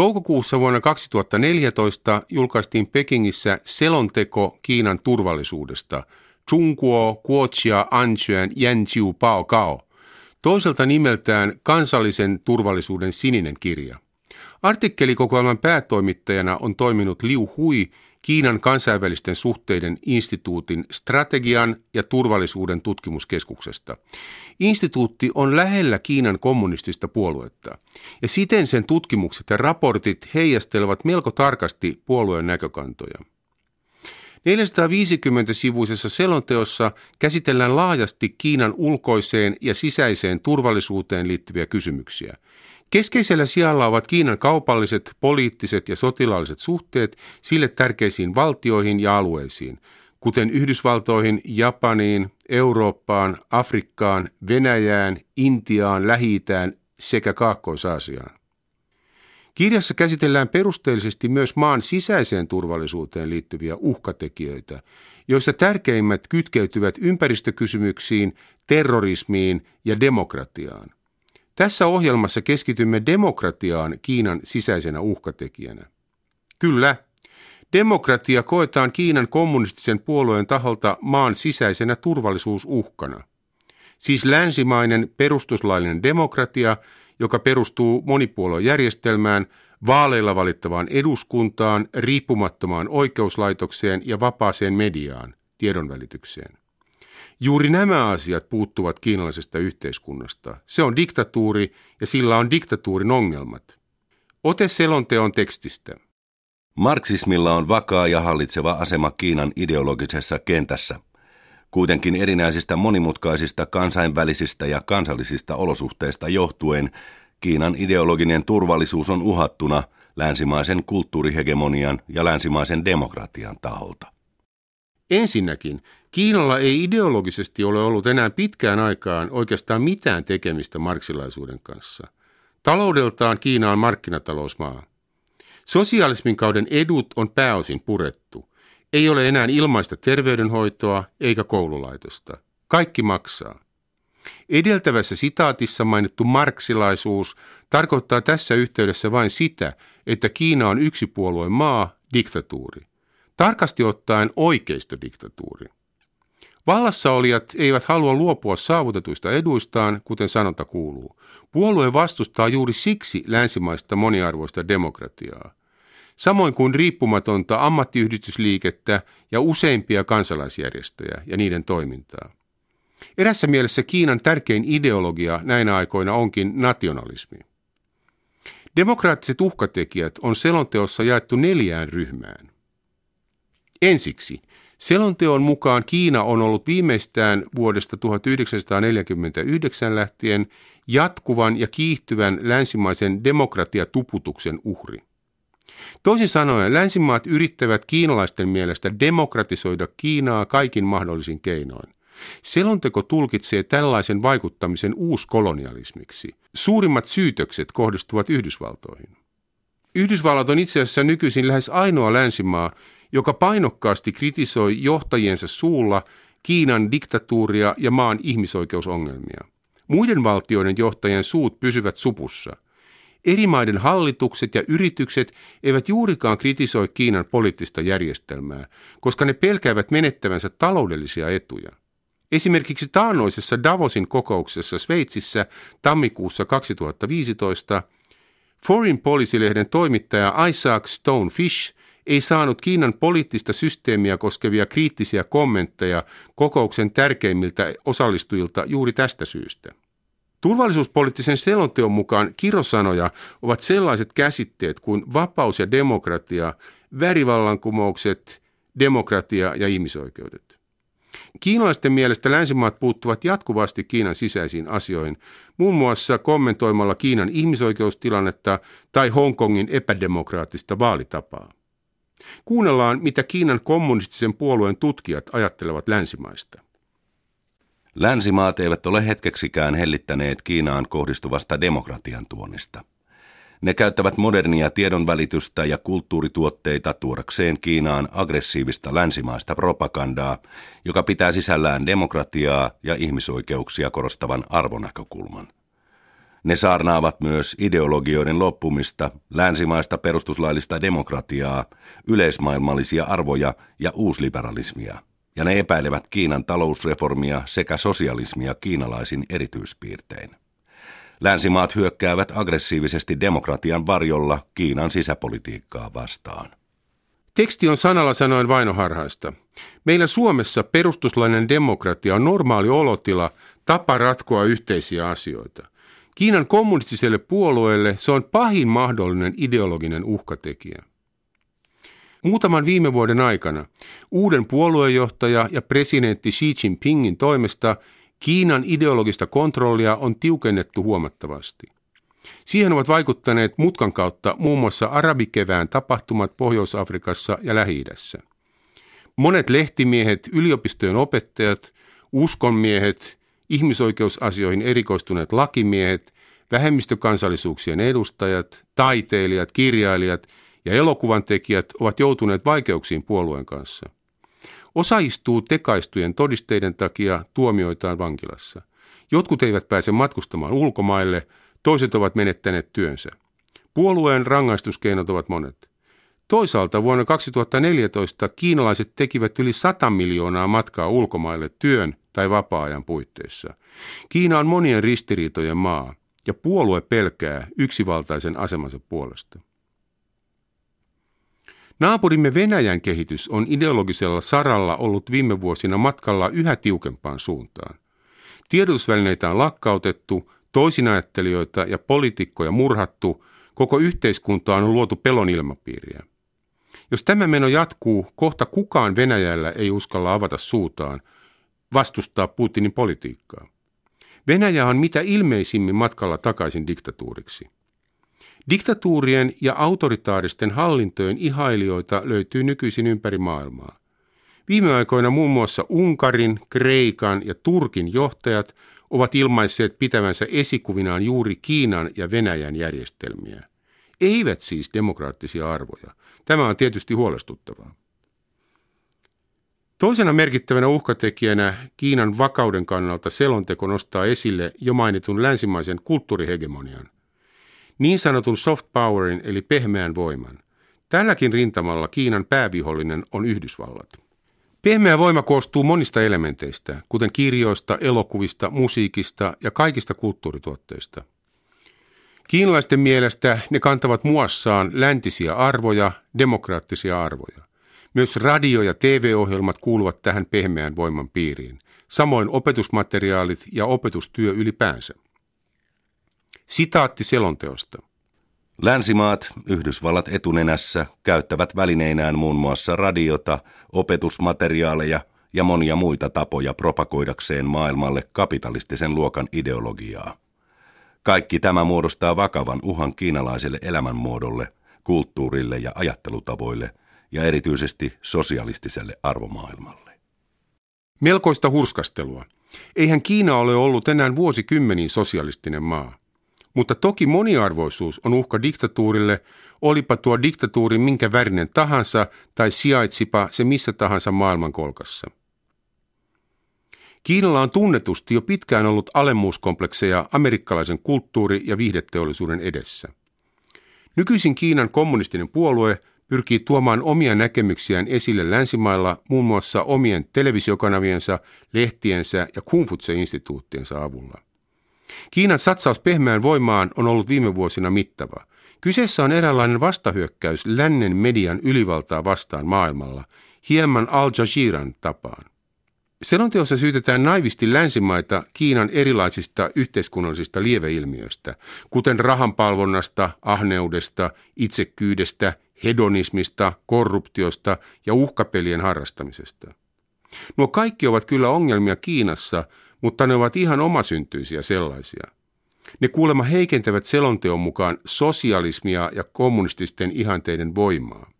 Toukokuussa vuonna 2014 julkaistiin Pekingissä selonteko Kiinan turvallisuudesta Zhongguo Guoqia Anquan Yanjiu Bao Gao, toiselta nimeltään Kansallisen turvallisuuden sininen kirja. Artikkelikokoelman päätoimittajana on toiminut Liu Hui Kiinan kansainvälisten suhteiden instituutin strategian ja turvallisuuden tutkimuskeskuksesta. Instituutti on lähellä Kiinan kommunistista puoluetta ja siten sen tutkimukset ja raportit heijastelevat melko tarkasti puolueen näkökantoja. 450-sivuisessa selonteossa käsitellään laajasti Kiinan ulkoiseen ja sisäiseen turvallisuuteen liittyviä kysymyksiä – Keskeisellä sijalla ovat Kiinan kaupalliset, poliittiset ja sotilaalliset suhteet sille tärkeisiin valtioihin ja alueisiin, kuten Yhdysvaltoihin, Japaniin, Eurooppaan, Afrikkaan, Venäjään, Intiaan, lähi sekä Kaakkois-Aasiaan. Kirjassa käsitellään perusteellisesti myös maan sisäiseen turvallisuuteen liittyviä uhkatekijöitä, joissa tärkeimmät kytkeytyvät ympäristökysymyksiin, terrorismiin ja demokratiaan. Tässä ohjelmassa keskitymme demokratiaan Kiinan sisäisenä uhkatekijänä. Kyllä, demokratia koetaan Kiinan kommunistisen puolueen taholta maan sisäisenä turvallisuusuhkana. Siis länsimainen perustuslaillinen demokratia, joka perustuu monipuoluejärjestelmään, vaaleilla valittavaan eduskuntaan, riippumattomaan oikeuslaitokseen ja vapaaseen mediaan, tiedonvälitykseen. Juuri nämä asiat puuttuvat kiinalaisesta yhteiskunnasta. Se on diktatuuri ja sillä on diktatuurin ongelmat. Ote selonteon tekstistä. Marksismilla on vakaa ja hallitseva asema Kiinan ideologisessa kentässä. Kuitenkin erinäisistä monimutkaisista kansainvälisistä ja kansallisista olosuhteista johtuen Kiinan ideologinen turvallisuus on uhattuna länsimaisen kulttuurihegemonian ja länsimaisen demokratian taholta. Ensinnäkin, Kiinalla ei ideologisesti ole ollut enää pitkään aikaan oikeastaan mitään tekemistä marksilaisuuden kanssa. Taloudeltaan Kiina on markkinatalousmaa. Sosialismin kauden edut on pääosin purettu. Ei ole enää ilmaista terveydenhoitoa eikä koululaitosta. Kaikki maksaa. Edeltävässä sitaatissa mainittu marksilaisuus tarkoittaa tässä yhteydessä vain sitä, että Kiina on yksipuolueen maa, diktatuuri. Tarkasti ottaen oikeistodiktatuuri. Vallassa olijat eivät halua luopua saavutetuista eduistaan, kuten sanonta kuuluu. Puolue vastustaa juuri siksi länsimaista moniarvoista demokratiaa. Samoin kuin riippumatonta ammattiyhdistysliikettä ja useimpia kansalaisjärjestöjä ja niiden toimintaa. Erässä mielessä Kiinan tärkein ideologia näinä aikoina onkin nationalismi. Demokraattiset uhkatekijät on selonteossa jaettu neljään ryhmään. Ensiksi, selonteon mukaan Kiina on ollut viimeistään vuodesta 1949 lähtien jatkuvan ja kiihtyvän länsimaisen demokratiatuputuksen uhri. Toisin sanoen, länsimaat yrittävät kiinalaisten mielestä demokratisoida Kiinaa kaikin mahdollisin keinoin. Selonteko tulkitsee tällaisen vaikuttamisen uuskolonialismiksi. Suurimmat syytökset kohdistuvat Yhdysvaltoihin. Yhdysvallat on itse asiassa nykyisin lähes ainoa länsimaa, joka painokkaasti kritisoi johtajiensa suulla Kiinan diktatuuria ja maan ihmisoikeusongelmia. Muiden valtioiden johtajien suut pysyvät supussa. Eri maiden hallitukset ja yritykset eivät juurikaan kritisoi Kiinan poliittista järjestelmää, koska ne pelkäävät menettävänsä taloudellisia etuja. Esimerkiksi taannoisessa Davosin kokouksessa Sveitsissä tammikuussa 2015 Foreign Policy-lehden toimittaja Isaac Stonefish ei saanut Kiinan poliittista systeemiä koskevia kriittisiä kommentteja kokouksen tärkeimmiltä osallistujilta juuri tästä syystä. Turvallisuuspoliittisen selonteon mukaan kirosanoja ovat sellaiset käsitteet kuin vapaus ja demokratia, värivallankumoukset, demokratia ja ihmisoikeudet. Kiinalaisten mielestä länsimaat puuttuvat jatkuvasti Kiinan sisäisiin asioihin, muun muassa kommentoimalla Kiinan ihmisoikeustilannetta tai Hongkongin epädemokraattista vaalitapaa. Kuunnellaan, mitä Kiinan kommunistisen puolueen tutkijat ajattelevat länsimaista. Länsimaat eivät ole hetkeksikään hellittäneet Kiinaan kohdistuvasta demokratian tuonnista. Ne käyttävät modernia tiedonvälitystä ja kulttuurituotteita tuodakseen Kiinaan aggressiivista länsimaista propagandaa, joka pitää sisällään demokratiaa ja ihmisoikeuksia korostavan arvonäkökulman. Ne saarnaavat myös ideologioiden loppumista, länsimaista perustuslaillista demokratiaa, yleismaailmallisia arvoja ja uusliberalismia. Ja ne epäilevät Kiinan talousreformia sekä sosialismia kiinalaisin erityispiirtein. Länsimaat hyökkäävät aggressiivisesti demokratian varjolla Kiinan sisäpolitiikkaa vastaan. Teksti on sanalla sanoen vainoharhaista. Meillä Suomessa perustuslainen demokratia on normaali olotila, tapa ratkoa yhteisiä asioita. Kiinan kommunistiselle puolueelle se on pahin mahdollinen ideologinen uhkatekijä. Muutaman viime vuoden aikana uuden puoluejohtaja ja presidentti Xi Jinpingin toimesta Kiinan ideologista kontrollia on tiukennettu huomattavasti. Siihen ovat vaikuttaneet mutkan kautta muun muassa arabikevään tapahtumat Pohjois-Afrikassa ja Lähi-idässä. Monet lehtimiehet, yliopistojen opettajat, uskonmiehet, ihmisoikeusasioihin erikoistuneet lakimiehet, vähemmistökansallisuuksien edustajat, taiteilijat, kirjailijat ja elokuvan tekijät ovat joutuneet vaikeuksiin puolueen kanssa. Osa istuu tekaistujen todisteiden takia tuomioitaan vankilassa. Jotkut eivät pääse matkustamaan ulkomaille, toiset ovat menettäneet työnsä. Puolueen rangaistuskeinot ovat monet. Toisaalta vuonna 2014 kiinalaiset tekivät yli 100 miljoonaa matkaa ulkomaille työn tai vapaa-ajan puitteissa. Kiina on monien ristiriitojen maa ja puolue pelkää yksivaltaisen asemansa puolesta. Naapurimme Venäjän kehitys on ideologisella saralla ollut viime vuosina matkalla yhä tiukempaan suuntaan. Tiedotusvälineitä on lakkautettu, toisinajattelijoita ja poliitikkoja murhattu, koko yhteiskuntaan on luotu pelon ilmapiiriä. Jos tämä meno jatkuu, kohta kukaan Venäjällä ei uskalla avata suutaan, vastustaa Putinin politiikkaa. Venäjä on mitä ilmeisimmin matkalla takaisin diktatuuriksi. Diktatuurien ja autoritaaristen hallintojen ihailijoita löytyy nykyisin ympäri maailmaa. Viime aikoina muun muassa Unkarin, Kreikan ja Turkin johtajat ovat ilmaisseet pitävänsä esikuvinaan juuri Kiinan ja Venäjän järjestelmiä. Eivät siis demokraattisia arvoja. Tämä on tietysti huolestuttavaa. Toisena merkittävänä uhkatekijänä Kiinan vakauden kannalta selonteko nostaa esille jo mainitun länsimaisen kulttuurihegemonian. Niin sanotun soft powerin eli pehmeän voiman. Tälläkin rintamalla Kiinan päävihollinen on Yhdysvallat. Pehmeä voima koostuu monista elementeistä, kuten kirjoista, elokuvista, musiikista ja kaikista kulttuurituotteista. Kiinalaisten mielestä ne kantavat muassaan läntisiä arvoja, demokraattisia arvoja. Myös radio- ja TV-ohjelmat kuuluvat tähän pehmeän voiman piiriin, samoin opetusmateriaalit ja opetustyö ylipäänsä. Sitaatti selonteosta. Länsimaat, Yhdysvallat etunenässä, käyttävät välineinään muun muassa radiota, opetusmateriaaleja ja monia muita tapoja propagoidakseen maailmalle kapitalistisen luokan ideologiaa. Kaikki tämä muodostaa vakavan uhan kiinalaiselle elämänmuodolle, kulttuurille ja ajattelutavoille ja erityisesti sosialistiselle arvomaailmalle. Melkoista hurskastelua. Eihän Kiina ole ollut enää vuosikymmeniin sosialistinen maa. Mutta toki moniarvoisuus on uhka diktatuurille, olipa tuo diktatuuri minkä värinen tahansa tai sijaitsipa se missä tahansa maailmankolkassa. Kiinalla on tunnetusti jo pitkään ollut alemmuuskomplekseja amerikkalaisen kulttuuri- ja viihdeteollisuuden edessä. Nykyisin Kiinan kommunistinen puolue pyrkii tuomaan omia näkemyksiään esille länsimailla muun muassa omien televisiokanaviensa, lehtiensä ja Kungfutse-instituuttiensa avulla. Kiinan satsaus pehmeään voimaan on ollut viime vuosina mittava. Kyseessä on eräänlainen vastahyökkäys lännen median ylivaltaa vastaan maailmalla, hieman Al Jazeeran tapaan. Selonteossa syytetään naivisti länsimaita Kiinan erilaisista yhteiskunnallisista lieveilmiöistä, kuten rahanpalvonnasta, ahneudesta, itsekyydestä, hedonismista, korruptiosta ja uhkapelien harrastamisesta. Nuo kaikki ovat kyllä ongelmia Kiinassa, mutta ne ovat ihan omasyntyisiä sellaisia. Ne kuulemma heikentävät selonteon mukaan sosialismia ja kommunististen ihanteiden voimaa.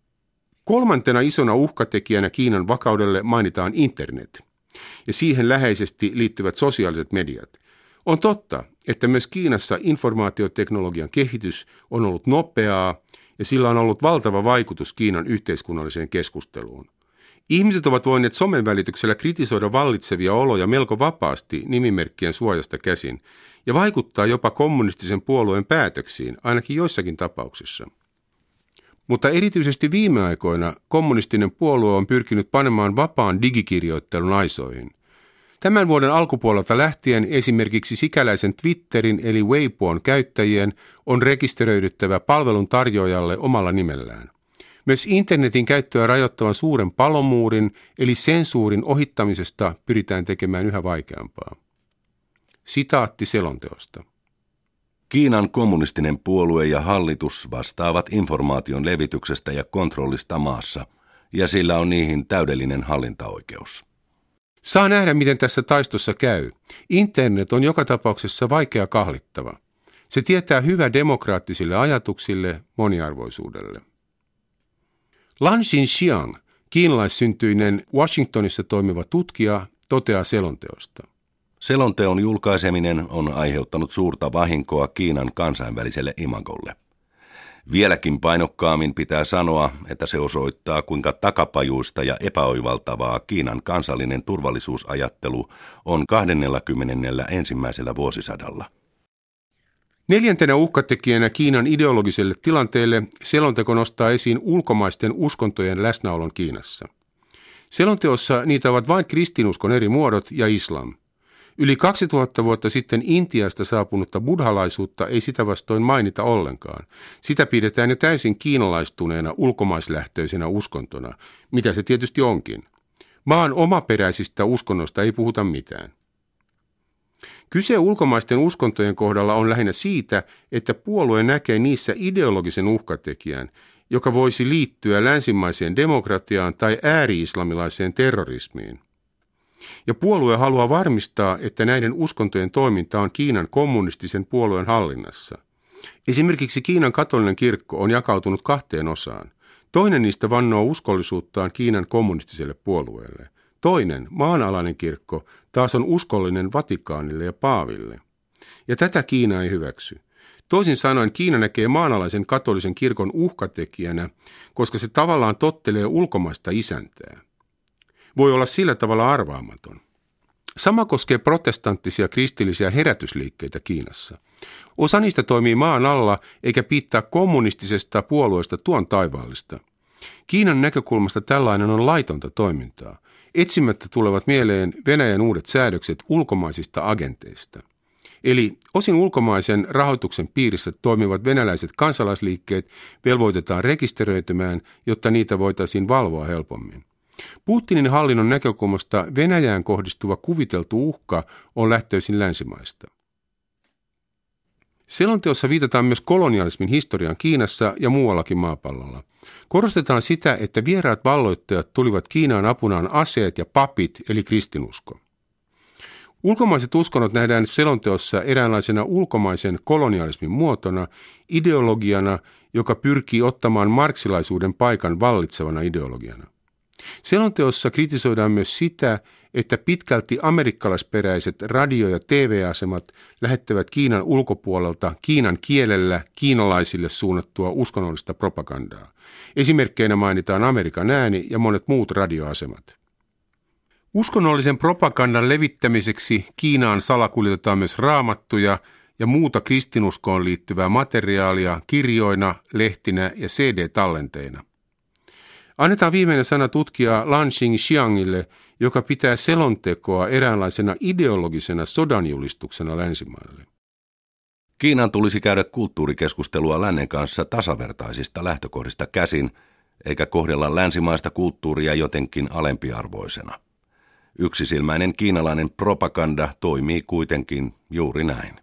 Kolmantena isona uhkatekijänä Kiinan vakaudelle mainitaan internet ja siihen läheisesti liittyvät sosiaaliset mediat. On totta, että myös Kiinassa informaatioteknologian kehitys on ollut nopeaa ja sillä on ollut valtava vaikutus Kiinan yhteiskunnalliseen keskusteluun. Ihmiset ovat voineet somen välityksellä kritisoida vallitsevia oloja melko vapaasti nimimerkkien suojasta käsin ja vaikuttaa jopa kommunistisen puolueen päätöksiin, ainakin joissakin tapauksissa. Mutta erityisesti viime aikoina kommunistinen puolue on pyrkinyt panemaan vapaan digikirjoittelun aisoihin. Tämän vuoden alkupuolelta lähtien esimerkiksi sikäläisen Twitterin eli Weiboon käyttäjien on rekisteröidyttävä palvelun tarjoajalle omalla nimellään. Myös internetin käyttöä rajoittavan suuren palomuurin eli sensuurin ohittamisesta pyritään tekemään yhä vaikeampaa. Sitaatti selonteosta. Kiinan kommunistinen puolue ja hallitus vastaavat informaation levityksestä ja kontrollista maassa, ja sillä on niihin täydellinen hallintaoikeus. Saa nähdä, miten tässä taistossa käy. Internet on joka tapauksessa vaikea kahlittava. Se tietää hyvä demokraattisille ajatuksille, moniarvoisuudelle. Lan Xinxiang, kiinalaissyntyinen Washingtonissa toimiva tutkija, toteaa selonteosta. Selonteon julkaiseminen on aiheuttanut suurta vahinkoa Kiinan kansainväliselle imagolle. Vieläkin painokkaammin pitää sanoa, että se osoittaa, kuinka takapajuista ja epäoivaltavaa Kiinan kansallinen turvallisuusajattelu on 20. ensimmäisellä vuosisadalla. Neljäntenä uhkatekijänä Kiinan ideologiselle tilanteelle selonteko nostaa esiin ulkomaisten uskontojen läsnäolon Kiinassa. Selonteossa niitä ovat vain kristinuskon eri muodot ja islam. Yli 2000 vuotta sitten Intiasta saapunutta buddhalaisuutta ei sitä vastoin mainita ollenkaan. Sitä pidetään jo täysin kiinalaistuneena ulkomaislähtöisenä uskontona, mitä se tietysti onkin. Maan omaperäisistä uskonnoista ei puhuta mitään. Kyse ulkomaisten uskontojen kohdalla on lähinnä siitä, että puolue näkee niissä ideologisen uhkatekijän, joka voisi liittyä länsimaiseen demokratiaan tai ääri-islamilaiseen terrorismiin. Ja puolue haluaa varmistaa, että näiden uskontojen toiminta on Kiinan kommunistisen puolueen hallinnassa. Esimerkiksi Kiinan katolinen kirkko on jakautunut kahteen osaan. Toinen niistä vannoo uskollisuuttaan Kiinan kommunistiselle puolueelle – Toinen, maanalainen kirkko, taas on uskollinen Vatikaanille ja Paaville. Ja tätä Kiina ei hyväksy. Toisin sanoen Kiina näkee maanalaisen katolisen kirkon uhkatekijänä, koska se tavallaan tottelee ulkomaista isäntää. Voi olla sillä tavalla arvaamaton. Sama koskee protestanttisia kristillisiä herätysliikkeitä Kiinassa. Osa niistä toimii maan alla eikä piittaa kommunistisesta puolueesta tuon taivaallista. Kiinan näkökulmasta tällainen on laitonta toimintaa – Etsimättä tulevat mieleen Venäjän uudet säädökset ulkomaisista agenteista. Eli osin ulkomaisen rahoituksen piirissä toimivat venäläiset kansalaisliikkeet velvoitetaan rekisteröitymään, jotta niitä voitaisiin valvoa helpommin. Putinin hallinnon näkökulmasta Venäjään kohdistuva kuviteltu uhka on lähtöisin länsimaista. Selonteossa viitataan myös kolonialismin historiaan Kiinassa ja muuallakin maapallolla. Korostetaan sitä, että vieraat valloittajat tulivat Kiinaan apunaan aseet ja papit, eli kristinusko. Ulkomaiset uskonnot nähdään selonteossa eräänlaisena ulkomaisen kolonialismin muotona, ideologiana, joka pyrkii ottamaan marksilaisuuden paikan vallitsevana ideologiana. Selonteossa kritisoidaan myös sitä, että pitkälti amerikkalaisperäiset radio- ja TV-asemat lähettävät Kiinan ulkopuolelta Kiinan kielellä kiinalaisille suunnattua uskonnollista propagandaa. Esimerkkeinä mainitaan Amerikan ääni ja monet muut radioasemat. Uskonnollisen propagandan levittämiseksi Kiinaan salakuljetetaan myös raamattuja ja muuta kristinuskoon liittyvää materiaalia kirjoina, lehtinä ja CD-tallenteina. Annetaan viimeinen sana tutkija Lan Xiangille, joka pitää selontekoa eräänlaisena ideologisena sodanjulistuksena länsimaille. Kiinan tulisi käydä kulttuurikeskustelua lännen kanssa tasavertaisista lähtökohdista käsin, eikä kohdella länsimaista kulttuuria jotenkin alempiarvoisena. Yksisilmäinen kiinalainen propaganda toimii kuitenkin juuri näin.